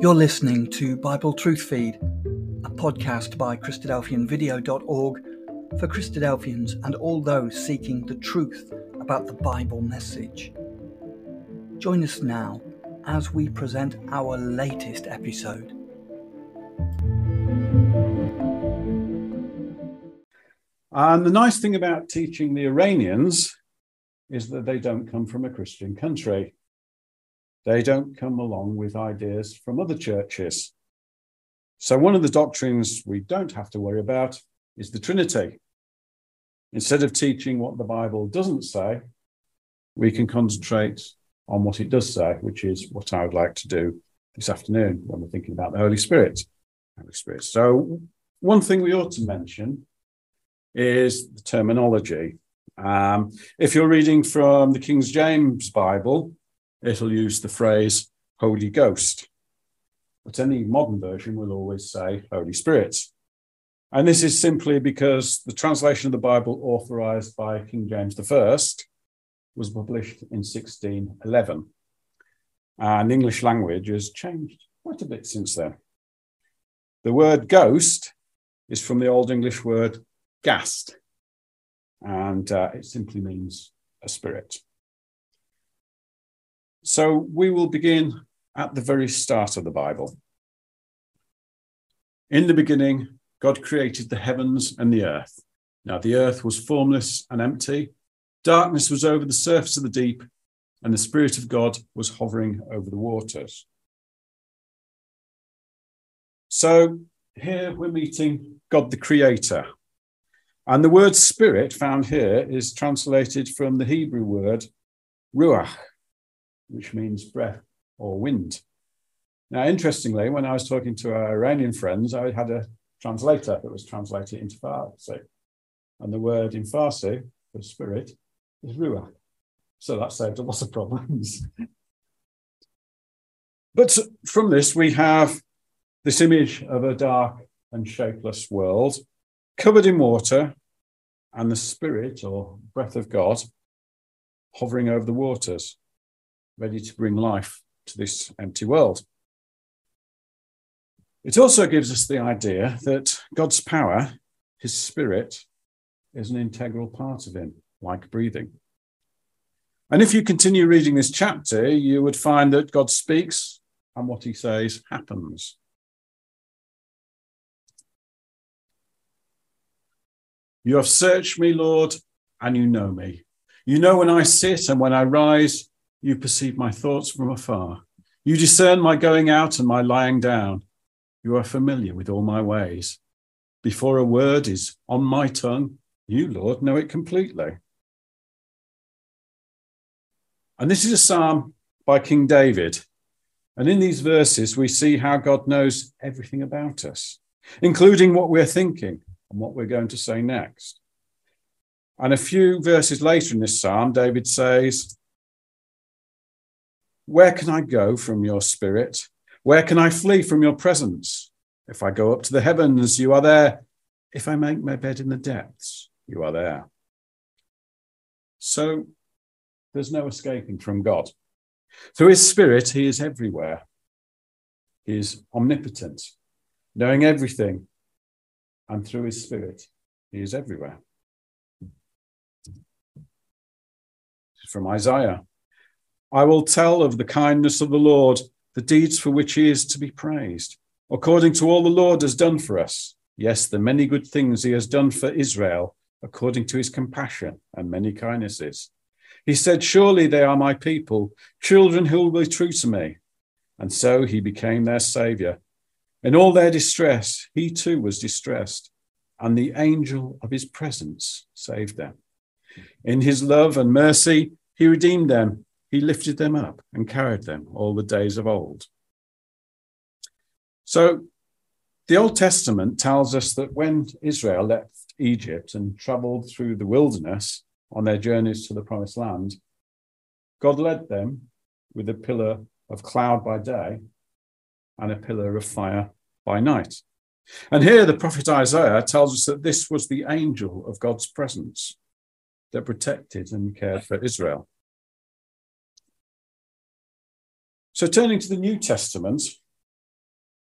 You're listening to Bible Truth Feed, a podcast by Christadelphianvideo.org for Christadelphians and all those seeking the truth about the Bible message. Join us now as we present our latest episode. And the nice thing about teaching the Iranians is that they don't come from a Christian country. They don't come along with ideas from other churches. So, one of the doctrines we don't have to worry about is the Trinity. Instead of teaching what the Bible doesn't say, we can concentrate on what it does say, which is what I would like to do this afternoon when we're thinking about the Holy Spirit. Holy Spirit. So, one thing we ought to mention is the terminology. Um, if you're reading from the King James Bible, it'll use the phrase Holy Ghost. But any modern version will always say Holy Spirit. And this is simply because the translation of the Bible authorized by King James I was published in 1611. And English language has changed quite a bit since then. The word ghost is from the Old English word gast, and uh, it simply means a spirit. So we will begin at the very start of the Bible. In the beginning, God created the heavens and the earth. Now, the earth was formless and empty, darkness was over the surface of the deep, and the Spirit of God was hovering over the waters. So, here we're meeting God the Creator. And the word spirit found here is translated from the Hebrew word ruach, which means breath or wind. Now, interestingly, when I was talking to our Iranian friends, I had a translator that was translated into Farsi. And the word in Farsi for spirit is ruach. So that saved a lot of problems. but from this, we have this image of a dark and shapeless world covered in water and the spirit or breath of God hovering over the waters ready to bring life to this empty world. It also gives us the idea that God's power, his spirit, is an integral part of him, like breathing. And if you continue reading this chapter, you would find that God speaks and what he says happens. You have searched me, Lord, and you know me. You know when I sit and when I rise, you perceive my thoughts from afar. You discern my going out and my lying down. You are familiar with all my ways. Before a word is on my tongue, you, Lord, know it completely. And this is a psalm by King David. And in these verses, we see how God knows everything about us, including what we're thinking and what we're going to say next. And a few verses later in this psalm, David says, where can I go from your spirit? Where can I flee from your presence? If I go up to the heavens, you are there. If I make my bed in the depths, you are there. So there's no escaping from God. Through his spirit, he is everywhere. He is omnipotent, knowing everything. And through his spirit, he is everywhere. From Isaiah I will tell of the kindness of the Lord, the deeds for which he is to be praised, according to all the Lord has done for us. Yes, the many good things he has done for Israel, according to his compassion and many kindnesses. He said, Surely they are my people, children who will be true to me. And so he became their savior. In all their distress, he too was distressed, and the angel of his presence saved them. In his love and mercy, he redeemed them he lifted them up and carried them all the days of old. So the Old Testament tells us that when Israel left Egypt and traveled through the wilderness on their journeys to the promised land, God led them with a pillar of cloud by day and a pillar of fire by night. And here the prophet Isaiah tells us that this was the angel of God's presence that protected and cared for Israel. So, turning to the New Testament,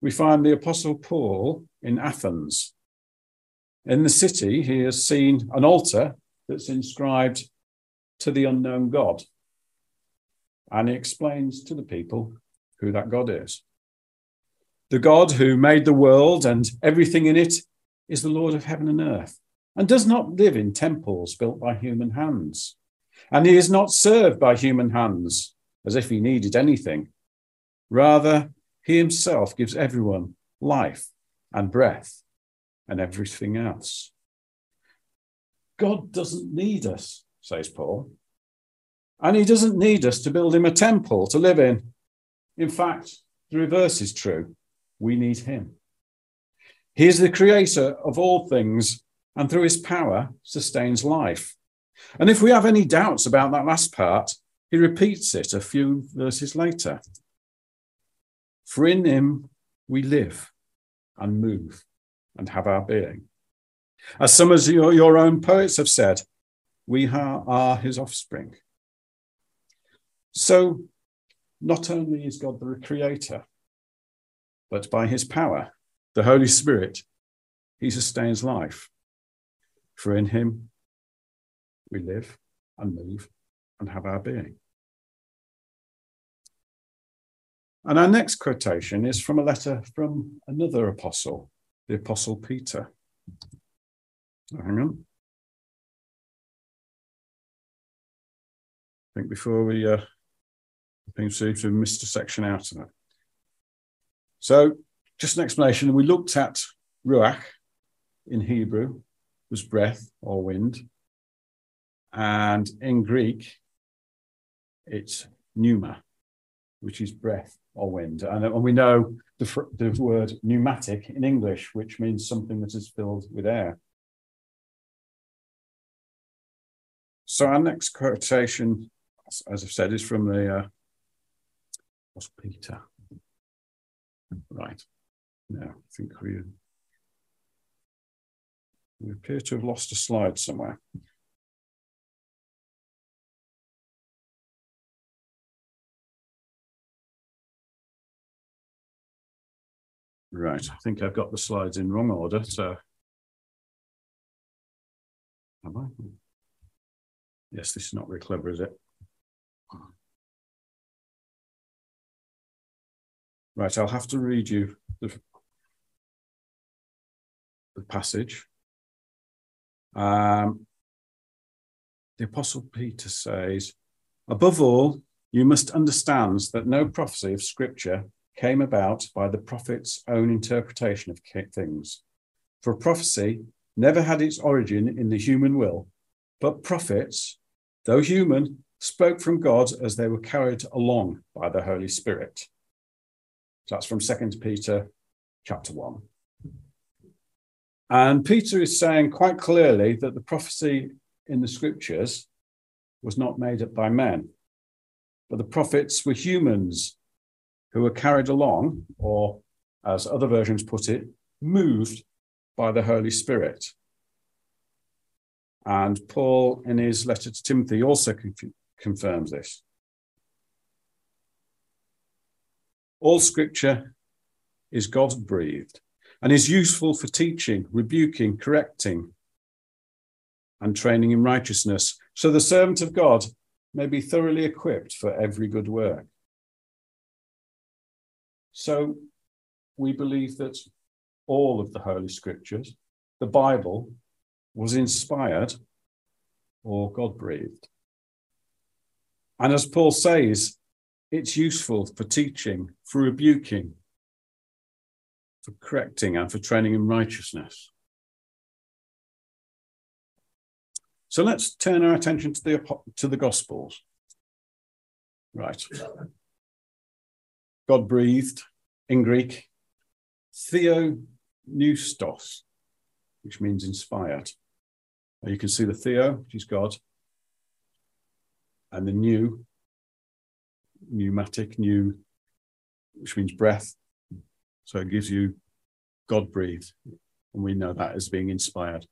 we find the Apostle Paul in Athens. In the city, he has seen an altar that's inscribed to the unknown God. And he explains to the people who that God is. The God who made the world and everything in it is the Lord of heaven and earth and does not live in temples built by human hands. And he is not served by human hands as if he needed anything. Rather, he himself gives everyone life and breath and everything else. God doesn't need us, says Paul. And he doesn't need us to build him a temple to live in. In fact, the reverse is true. We need him. He is the creator of all things, and through his power sustains life. And if we have any doubts about that last part, he repeats it a few verses later. For in him we live and move and have our being. As some of your, own poets have said, we are his offspring. So, not only is God the creator, but by his power, the Holy Spirit, he sustains life. For in him we live and move and have our being. And our next quotation is from a letter from another apostle, the Apostle Peter. Hang on. I think before we, uh, I think seem to have missed a section out of it. So, just an explanation. We looked at ruach in Hebrew was breath or wind, and in Greek it's pneuma, which is breath or wind. And, and we know the, the word pneumatic in English, which means something that is filled with air. So our next quotation, as I've said, is from the uh, what's Peter. Right. Now, I think we we appear to have lost a slide somewhere. Right, I think I've got the slides in wrong order, so. Have I? Yes, this is not very clever, is it? Right, I'll have to read you the, the passage. Um, the Apostle Peter says, Above all, you must understand that no prophecy of Scripture came about by the prophet's own interpretation of things. For prophecy never had its origin in the human will, but prophets, though human, spoke from God as they were carried along by the Holy Spirit. So that's from 2 Peter chapter 1. And Peter is saying quite clearly that the prophecy in the scriptures was not made up by men, but the prophets were humans who were carried along, or as other versions put it, moved by the Holy Spirit. And Paul, in his letter to Timothy, also conf- confirms this. All scripture is God breathed and is useful for teaching, rebuking, correcting, and training in righteousness, so the servant of God may be thoroughly equipped for every good work. So we believe that all of the Holy Scriptures, the Bible, was inspired or God breathed. And as Paul says, it's useful for teaching, for rebuking, for correcting, and for training in righteousness. So let's turn our attention to the, to the Gospels. Right. God breathed in Greek, theopneustos, which means inspired. You can see the theo, which is God, and the new, pneumatic, new, which means breath. So it gives you God breathed, and we know that as being inspired.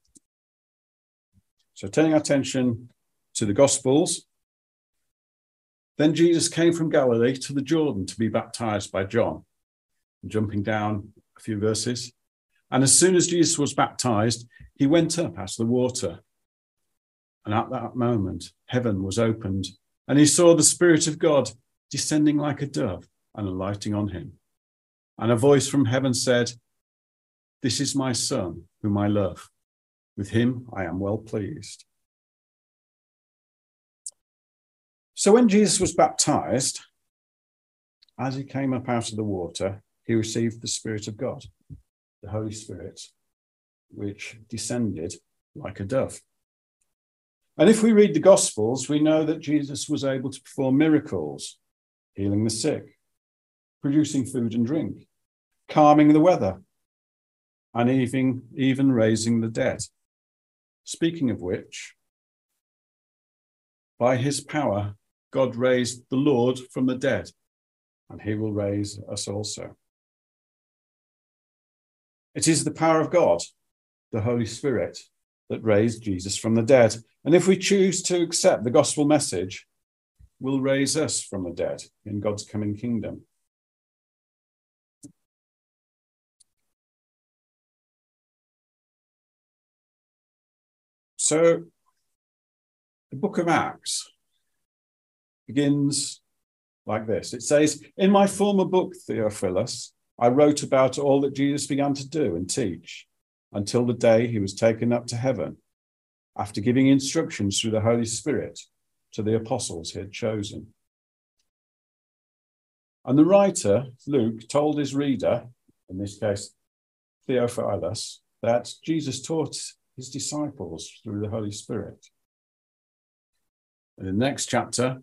So turning our attention to the Gospels, then Jesus came from Galilee to the Jordan to be baptized by John. Jumping down a few verses. And as soon as Jesus was baptized, he went up out of the water. And at that moment, heaven was opened, and he saw the Spirit of God descending like a dove and alighting on him. And a voice from heaven said, This is my Son, whom I love. With him I am well pleased. So when Jesus was baptized, as he came up out of the water, he received the Spirit of God, the Holy Spirit, which descended like a dove. And if we read the Gospels, we know that Jesus was able to perform miracles, healing the sick, producing food and drink, calming the weather, and even, even raising the dead. Speaking of which, by his power, God raised the Lord from the dead, and he will raise us also. It is the power of God, the Holy Spirit, that raised Jesus from the dead. And if we choose to accept the gospel message, will raise us from the dead in God's coming kingdom. So, the book of Acts begins like this it says, In my former book, Theophilus, I wrote about all that Jesus began to do and teach until the day he was taken up to heaven, after giving instructions through the Holy Spirit to the apostles he had chosen. And the writer, Luke, told his reader, in this case, Theophilus, that Jesus taught his disciples through the Holy Spirit. In the next chapter,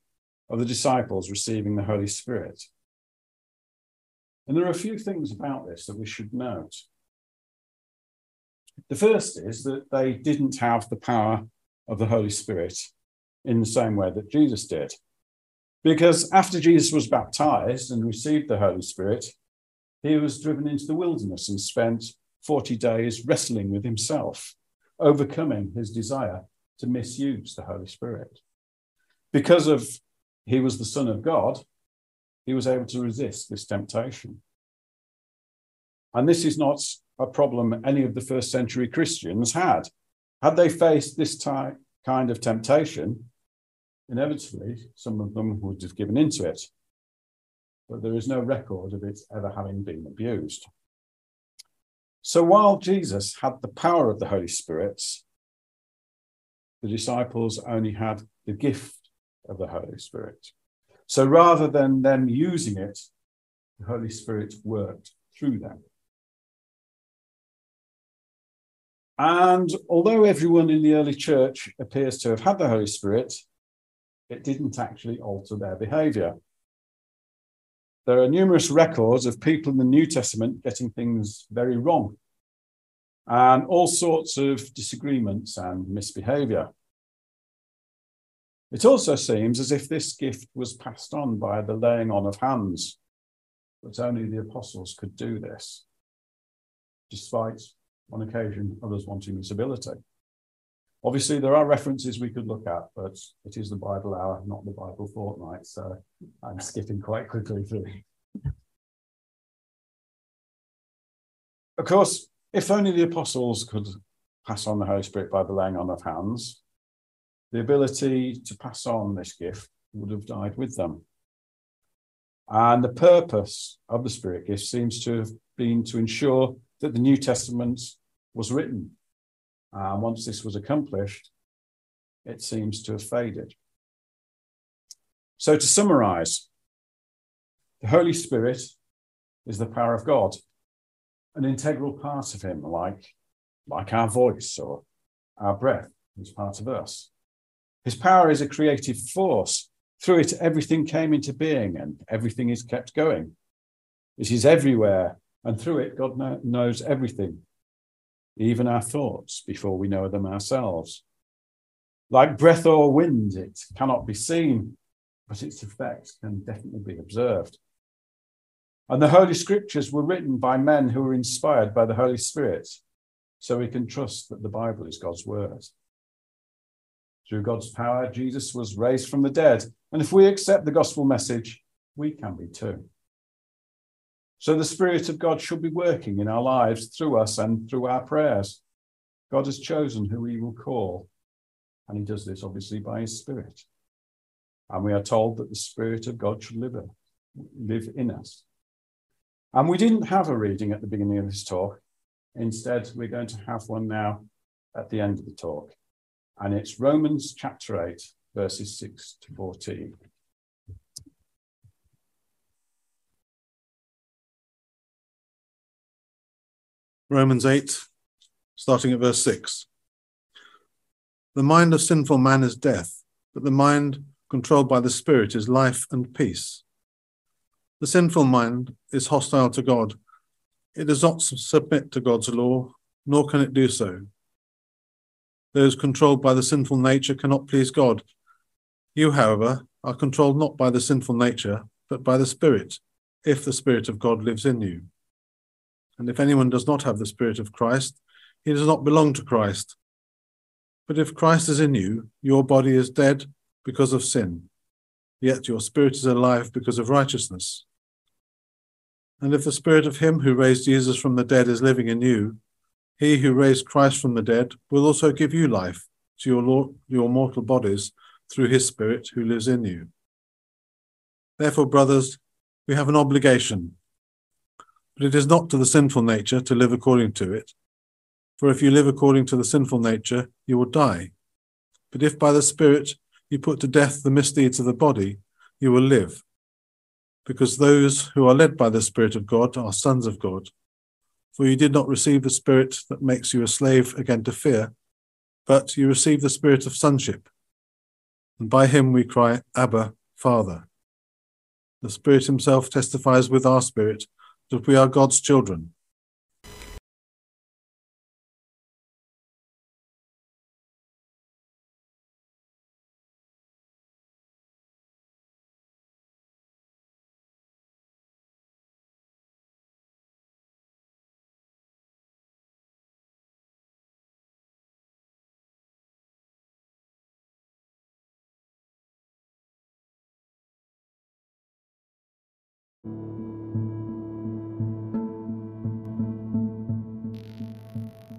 of the disciples receiving the Holy Spirit. And there are a few things about this that we should note. The first is that they didn't have the power of the Holy Spirit in the same way that Jesus did. Because after Jesus was baptized and received the Holy Spirit, he was driven into the wilderness and spent 40 days wrestling with himself, overcoming his desire to misuse the Holy Spirit. Because of he was the Son of God, he was able to resist this temptation. And this is not a problem any of the first century Christians had. Had they faced this type, kind of temptation, inevitably some of them would have given into it. But there is no record of it ever having been abused. So while Jesus had the power of the Holy Spirit, the disciples only had the gift of the Holy Spirit. So rather than them using it, the Holy Spirit worked through them. And although everyone in the early church appears to have had the Holy Spirit, it didn't actually alter their behavior. There are numerous records of people in the New Testament getting things very wrong and all sorts of disagreements and misbehavior. It also seems as if this gift was passed on by the laying on of hands, but only the apostles could do this, despite, on occasion, others wanting this ability. Obviously, there are references we could look at, but it is the Bible hour, not the Bible fortnight, so I'm skipping quite quickly through. Of course, if only the apostles could pass on the Holy Spirit by the laying on of hands, the ability to pass on this gift would have died with them. And the purpose of the Spirit gift seems to have been to ensure that the New Testament was written. And once this was accomplished, it seems to have faded. So, to summarize, the Holy Spirit is the power of God, an integral part of Him, like, like our voice or our breath is part of us. His power is a creative force. Through it, everything came into being and everything is kept going. It is everywhere And through it, God knows everything, even our thoughts, before we know them ourselves. Like breath or wind, it cannot be seen, but its effects can definitely be observed. And the Holy Scriptures were written by men who were inspired by the Holy Spirit, so we can trust that the Bible is God's word. Through God's power, Jesus was raised from the dead. And if we accept the gospel message, we can be too. So the Spirit of God should be working in our lives through us and through our prayers. God has chosen who he will call, and he does this obviously by his Spirit. And we are told that the Spirit of God should live, live in us. And we didn't have a reading at the beginning of this talk. Instead, we're going to have one now at the end of the talk and it's Romans chapter 8, verses 6 to 14. Romans 8, starting at verse 6. The mind of sinful man is death, but the mind controlled by the Spirit is life and peace. The sinful mind is hostile to God. It does not submit to God's law, nor can it do so. Those controlled by the sinful nature cannot please God. You, however, are controlled not by the sinful nature, but by the Spirit, if the Spirit of God lives in you. And if anyone does not have the Spirit of Christ, he does not belong to Christ. But if Christ is in you, your body is dead because of sin, yet your spirit is alive because of righteousness. And if the Spirit of Him who raised Jesus from the dead is living in you, he who raised Christ from the dead will also give you life to your, Lord, your mortal bodies through his Spirit who lives in you. Therefore, brothers, we have an obligation, but it is not to the sinful nature to live according to it. For if you live according to the sinful nature, you will die. But if by the Spirit you put to death the misdeeds of the body, you will live. Because those who are led by the Spirit of God are sons of God. For you did not receive the spirit that makes you a slave again to fear, but you received the spirit of sonship. And by him we cry, Abba, Father. The Spirit himself testifies with our spirit that we are God's children.